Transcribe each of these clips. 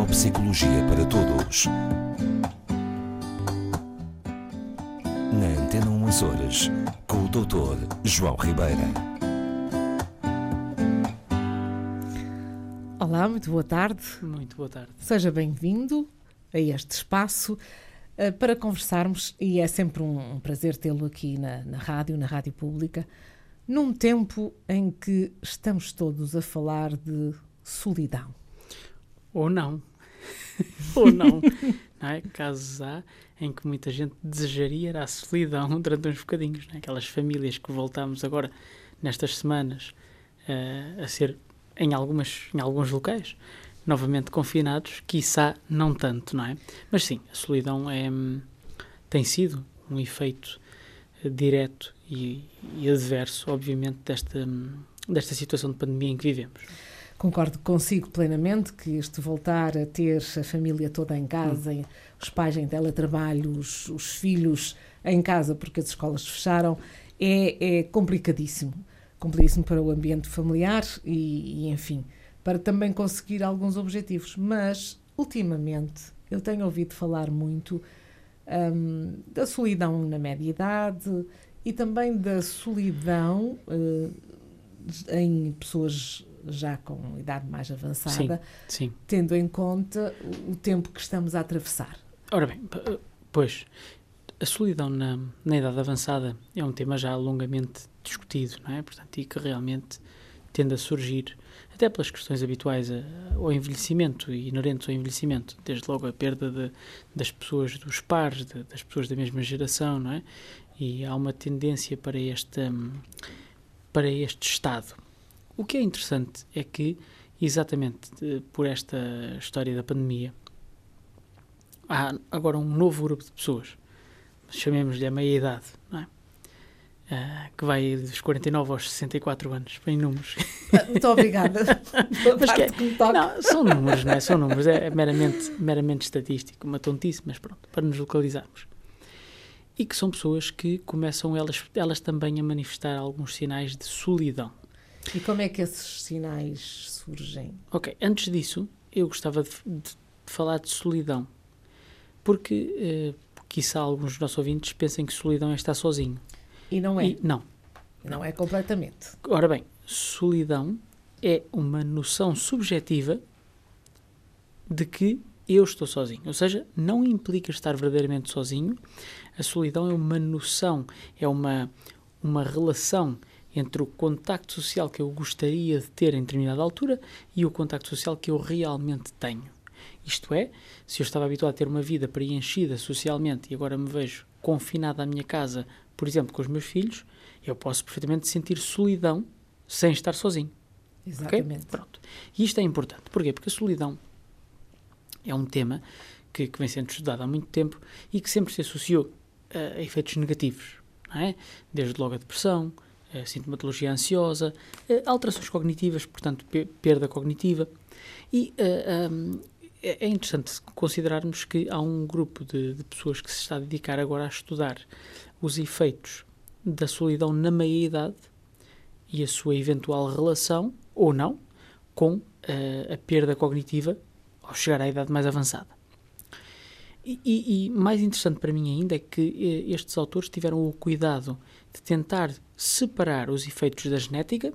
Neuropsicologia para Todos. Na Antena 1 Açores, com o Dr. João Ribeira. Olá, muito boa tarde. Muito boa tarde. Seja bem-vindo a este espaço uh, para conversarmos, e é sempre um, um prazer tê-lo aqui na, na rádio, na rádio pública, num tempo em que estamos todos a falar de solidão. Ou não. Ou não. não é? Casos há em que muita gente desejaria a solidão durante uns bocadinhos. É? Aquelas famílias que voltamos agora, nestas semanas, uh, a ser, em, algumas, em alguns locais, novamente confinados, quiçá não tanto, não é? Mas sim, a solidão é, tem sido um efeito uh, direto e, e adverso, obviamente, desta, desta situação de pandemia em que vivemos. Concordo consigo plenamente que este voltar a ter a família toda em casa, hum. os pais em teletrabalho, os, os, filhos em casa porque as escolas fecharam, é, é complicadíssimo. Complicadíssimo para o ambiente familiar e, e, enfim, para também conseguir alguns objetivos. Mas, ultimamente, eu tenho ouvido falar muito um, da solidão na média idade e também da solidão uh, em pessoas já com idade mais avançada, sim, sim. tendo em conta o tempo que estamos a atravessar. Ora bem, pois, a solidão na, na idade avançada é um tema já longamente discutido, não é? Portanto, e que realmente tende a surgir, até pelas questões habituais ao envelhecimento e inerentes ao envelhecimento, desde logo a perda de, das pessoas dos pares, de, das pessoas da mesma geração, não é? E há uma tendência para este, para este estado. O que é interessante é que, exatamente por esta história da pandemia, há agora um novo grupo de pessoas, chamemos-lhe a meia-idade, não é? Uh, que vai dos 49 aos 64 anos, em números. Muito obrigada. mas que é, não, são números, não é? São números, é, é meramente, meramente estatístico, uma tontice, mas pronto, para nos localizarmos. E que são pessoas que começam elas, elas também a manifestar alguns sinais de solidão. E como é que esses sinais surgem? Ok, antes disso, eu gostava de, de, falar de solidão. Porque, eh, quiçá alguns dos nossos ouvintes pensem que solidão é estar sozinho. E não é? E, não. Não é completamente. Ora bem, solidão é uma noção subjetiva de que eu estou sozinho. Ou seja, não implica estar verdadeiramente sozinho. A solidão é uma noção, é uma, uma relação entre o contacto social que eu gostaria de ter em determinada altura e o contacto social que eu realmente tenho. Isto é, se eu estava habituado a ter uma vida preenchida socialmente e agora me vejo confinado à minha casa, por exemplo, com os meus filhos, eu posso perfeitamente sentir solidão sem estar sozinho. Exatamente. Okay? Pronto. E isto é importante. Porquê? Porque a solidão é um tema que, que vem sendo estudado há muito tempo e que sempre se associou a, a efeitos negativos. Não é? Desde logo a depressão, sintomatologia ansiosa, alterações cognitivas, portanto, perda cognitiva. E uh, um, é interessante considerarmos que há um grupo de, de, pessoas que se está a dedicar agora a estudar os efeitos da solidão na meia-idade e a sua eventual relação, ou não, com uh, a perda cognitiva ao chegar à idade mais avançada. E, e, mais interessante para mim ainda é que uh, estes autores tiveram o cuidado de tentar separar os efeitos da genética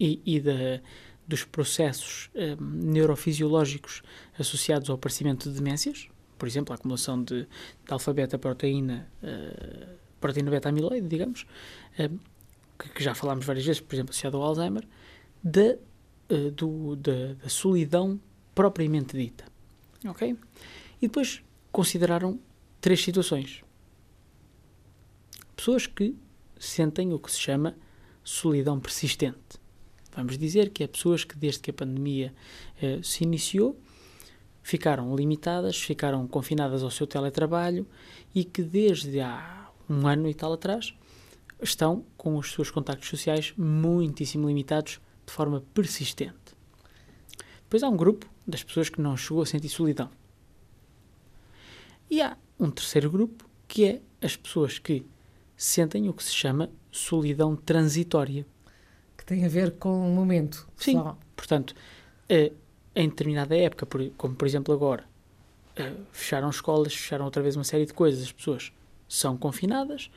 e, e da, dos processos um, neurofisiológicos associados ao aparecimento de demências, por exemplo, a acumulação de, de alfa-beta-proteína, uh, proteína beta-amiloide, digamos, uh, que, que, já falámos várias vezes, por exemplo, associado ao Alzheimer, uh, do, da solidão propriamente dita. Ok? E depois consideraram três situações. Pessoas que sentem o que se chama solidão persistente. Vamos dizer que é pessoas que, desde que a pandemia eh, se iniciou, ficaram limitadas, ficaram confinadas ao seu teletrabalho e que, desde há um ano e tal atrás, estão com os seus contactos sociais muitíssimo limitados de forma persistente. Depois há um grupo das pessoas que não chegou a sentir solidão. E há um terceiro grupo que é as pessoas que sentem o que se chama solidão transitória. Que tem a ver com o momento. Sim. Só. Portanto, uh, em determinada época, como por exemplo agora, uh, fecharam escolas, fecharam outra vez uma série de coisas, as pessoas são confinadas,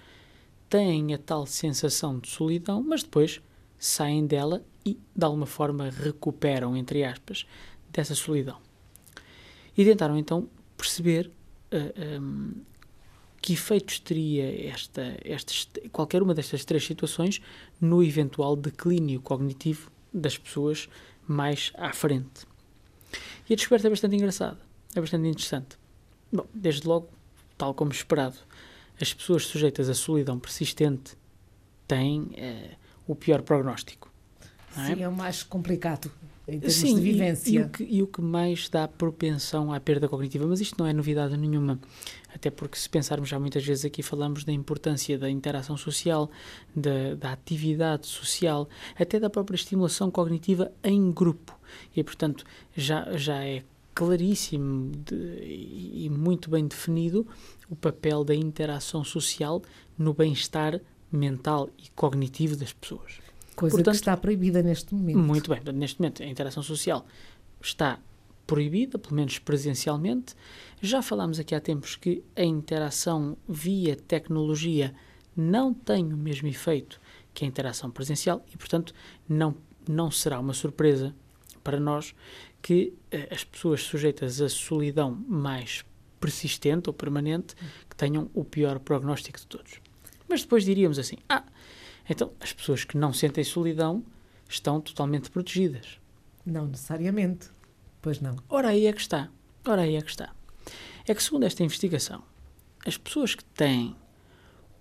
têm a tal sensação de solidão, mas depois saem dela e, de alguma forma, recuperam, entre aspas, dessa solidão. E tentaram então perceber ehm, que efeitos teria esta, estas, qualquer uma destas três situações no eventual declínio cognitivo das pessoas mais à frente. E a descoberta é bastante engraçada, é bastante interessante. Bom, desde logo, tal como esperado, as pessoas sujeitas à solidão persistente têm eh, o pior prognóstico. É? Sim, é o mais complicado em termos Sim, de vivência. E, e, o que, e o que mais dá propensão à perda cognitiva, mas isto não é novidade nenhuma, até porque se pensarmos já muitas vezes aqui falamos da importância da interação social, da, da atividade social, até da própria estimulação cognitiva em grupo. E, portanto, já, já é claríssimo de, e muito bem definido o papel da interação social no bem-estar mental e cognitivo das pessoas. Coisa Portanto, que está proibida neste momento. Muito bem, neste momento a interação social está proibida, pelo menos presencialmente. Já falámos aqui há tempos que a interação via tecnologia não tem o mesmo efeito que a interação presencial e, portanto, não, não será uma surpresa para nós que eh, as pessoas sujeitas à solidão mais persistente ou permanente que tenham o pior prognóstico de todos. Mas depois diríamos assim: ah, então as pessoas que não sentem solidão estão totalmente protegidas. Não necessariamente. Pois não. Ora aí é que está. Ora aí é que está. É que, segundo esta investigação, as pessoas que têm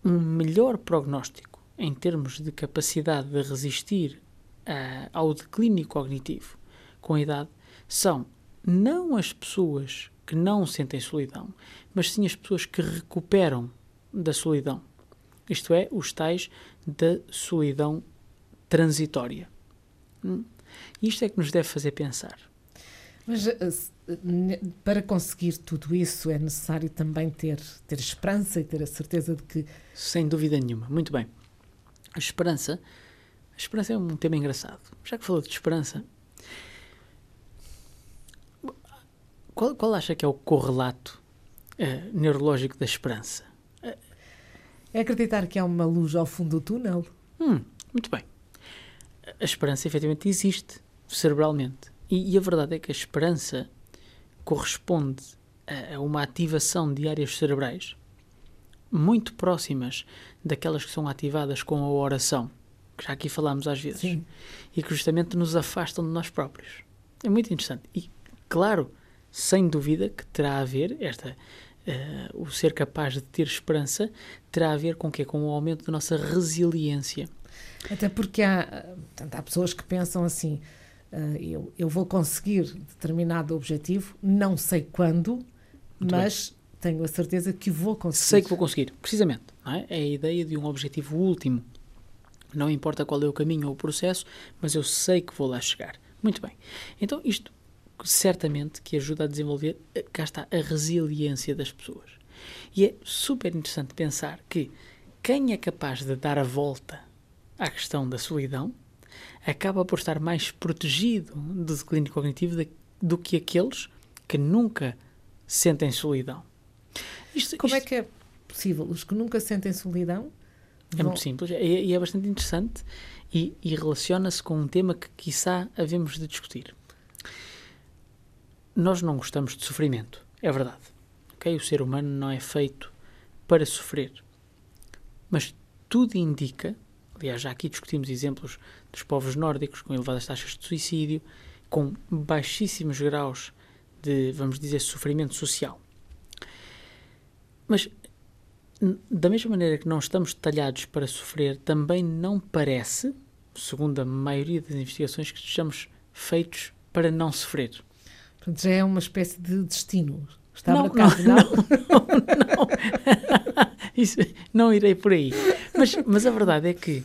um melhor prognóstico em termos de capacidade de resistir uh, ao declínio cognitivo com a idade são não as pessoas que não sentem solidão, mas sim as pessoas que recuperam da solidão. Isto é, os tais da solidão transitória. Hum? Isto é que nos deve fazer pensar. Mas eh, para conseguir tudo isso é necessário também ter, ter esperança e ter a certeza de que. Sem dúvida nenhuma. Muito bem. A esperança. A esperança é um tema engraçado. Já que falou de esperança, qual, qual acha que é o correlato uh, neurológico da esperança? É acreditar que há uma luz ao fundo do túnel? Hum, muito bem. A esperança efetivamente existe cerebralmente. E, e a verdade é que a esperança corresponde a, a uma ativação de áreas cerebrais muito próximas daquelas que são ativadas com a oração, que já aqui falámos às vezes, Sim. e que justamente nos afastam de nós próprios. É muito interessante. E, claro, sem dúvida que terá a ver esta uh, o ser capaz de ter esperança terá a ver com que com o aumento da nossa resiliência. Até porque há, portanto, há pessoas que pensam assim: uh, eu, eu vou conseguir determinado objetivo, não sei quando, Muito mas bem. tenho a certeza que vou conseguir. Sei que vou conseguir, precisamente. É? é? a ideia de um objetivo último. Não importa qual é o caminho ou o processo, mas eu sei que vou lá chegar. Muito bem. Então, isto certamente que ajuda a desenvolver, eh, cá está, a resiliência das pessoas. E é super interessante pensar que quem é capaz de dar a volta à questão da solidão acaba por estar mais protegido do declínio cognitivo do que aqueles que nunca sentem solidão. Isto, Como é isto... é que é possível? Os que nunca sentem solidão? É muito simples e é, é, bastante interessante e, e relaciona-se com um tema que, quiçá, havemos de discutir nós não gostamos de sofrimento, é verdade. Okay? O ser humano não é feito para sofrer. Mas tudo indica, aliás, já aqui discutimos exemplos dos povos nórdicos com elevadas taxas de suicídio, com baixíssimos graus de, vamos dizer, sofrimento social. Mas, da mesma maneira que não estamos detalhados para sofrer, também não parece, segundo a maioria das investigações, que estejamos feitos para não sofrer. Portanto, já é uma espécie de destino. Está não, marcado, não? Não, não, não. Isso, não irei por aí. Mas, mas a verdade é que,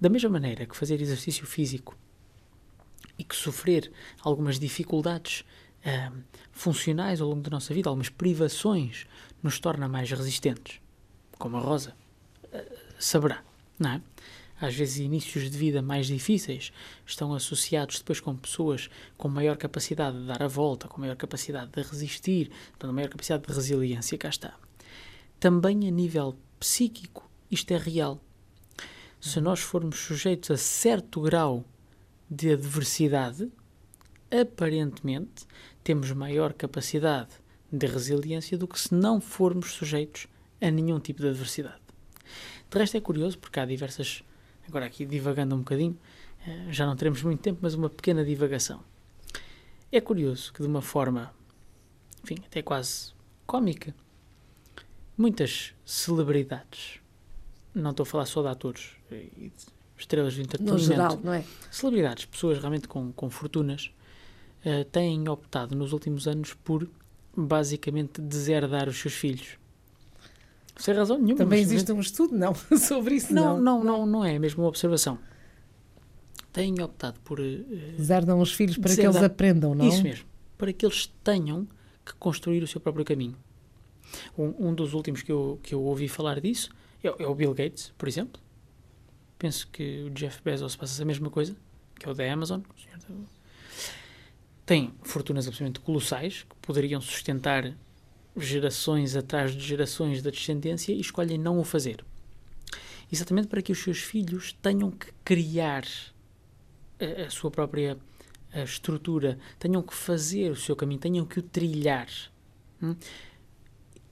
da mesma maneira que fazer exercício físico e que sofrer algumas dificuldades uh, funcionais ao longo da nossa vida, algumas privações, nos torna mais resistentes, como a Rosa uh, saberá, não é? Às vezes inícios de vida mais difíceis, estão associados depois com pessoas com maior capacidade de dar a volta, com maior capacidade de resistir, com maior capacidade de resiliência, cá está. Também a nível psíquico, isto é real. Se nós formos sujeitos a certo grau de adversidade, aparentemente temos maior capacidade de resiliência do que se não formos sujeitos a nenhum tipo de adversidade. De resto é curioso porque há diversas agora aqui divagando um bocadinho, eh, já não teremos muito tempo, mas uma pequena divagação. É curioso que de uma forma, enfim, até quase cómica, muitas celebridades, não estou a falar só de atores e de estrelas de entretenimento, no geral, não é? Celebridades, pessoas realmente com, com fortunas, uh, têm optado nos últimos anos por basicamente deserdar os seus filhos. Sem razão nenhuma. Também existe um estudo, não, sobre isso, não. Não, não, não, não é mesmo uma observação. Têm optado por... Uh, Deserdam os filhos para que eles aprendam, não? Isso mesmo. Para que eles tenham que construir o seu próprio caminho. Um, um dos últimos que eu, que eu ouvi falar disso é, é, o Bill Gates, por exemplo. Penso que o Jeff Bezos passa a mesma coisa, que é o da Amazon. Tem fortunas absolutamente colossais que poderiam sustentar gerações atrás de gerações da descendência e escolhem não o fazer. Exatamente para que os seus filhos tenham que criar a, a sua própria a estrutura, tenham que fazer o seu caminho, tenham que o trilhar. Hum?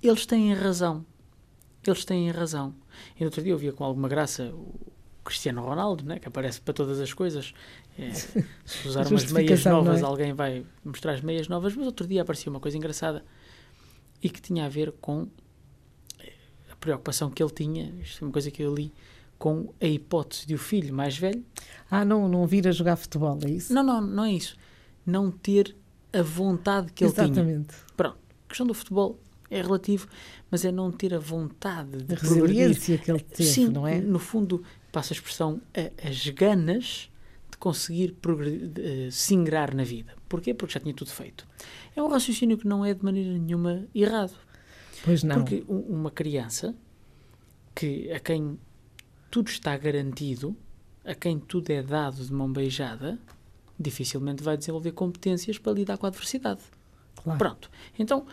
Eles têm razão. Eles têm razão. E no outro dia eu via com alguma graça o Cristiano Ronaldo, né, que aparece para todas as coisas. É, se usar umas meias novas, é? alguém vai mostrar as meias novas. Mas outro dia apareceu uma coisa engraçada e que tinha a ver com a preocupação que ele tinha, isto é uma coisa que eu li, com a hipótese de o filho mais velho. Ah, não, não vir a jogar futebol, é isso? Não, não, não é isso. Não ter a vontade que ele Exatamente. tinha. Exatamente. Pronto, a questão do futebol é relativo, mas é não ter a vontade de a resiliência que ele teve, Sim, não é? No fundo, passa a expressão, a, as ganas de conseguir uh, se ingrar na vida. Porquê? Porque já tinha tudo feito. É um raciocínio que não é de maneira nenhuma errado. Pois não. Porque uma criança que a quem tudo está garantido, a quem tudo é dado de mão beijada, dificilmente vai desenvolver competências para lidar com a adversidade. Claro. Pronto. Então,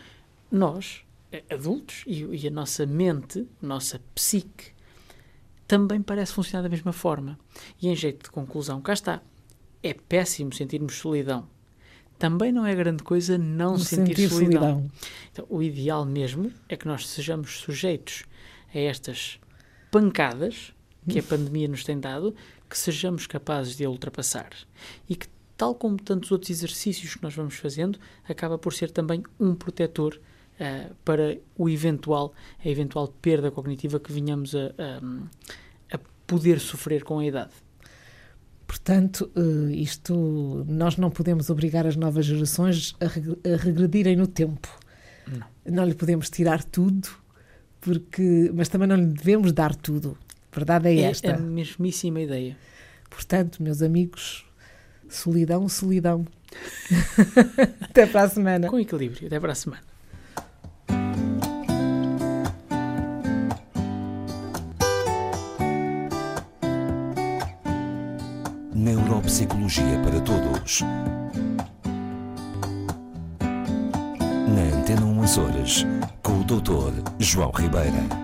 nós, adultos, e, e a nossa mente, a nossa psique, também parece funcionar da mesma forma. E em jeito de conclusão, cá está. É péssimo sentirmos solidão. Também não é grande coisa não sentir, sentir solidão. solidão. Então, o ideal mesmo é que nós sejamos sujeitos a estas pancadas que a pandemia nos tem dado, que sejamos capazes de a ultrapassar. E que, tal como tantos outros exercícios que nós vamos fazendo, acaba por ser também um protetor uh, para o eventual, a eventual perda cognitiva que vinhamos a, a, a poder sofrer com a idade. Portanto, uh, isto nós não podemos obrigar as novas gerações a, a regredirem no tempo. Não. não lhe podemos tirar tudo, porque, mas também não lhe devemos dar tudo. A verdade é, é esta. É a mesmíssima ideia. Portanto, meus amigos, solidão, solidão. Até para a semana. Com equilíbrio. Até para a semana. Neuropsicologia para Todos. Na Antena 1 Horas, com o Dr. João Ribeira.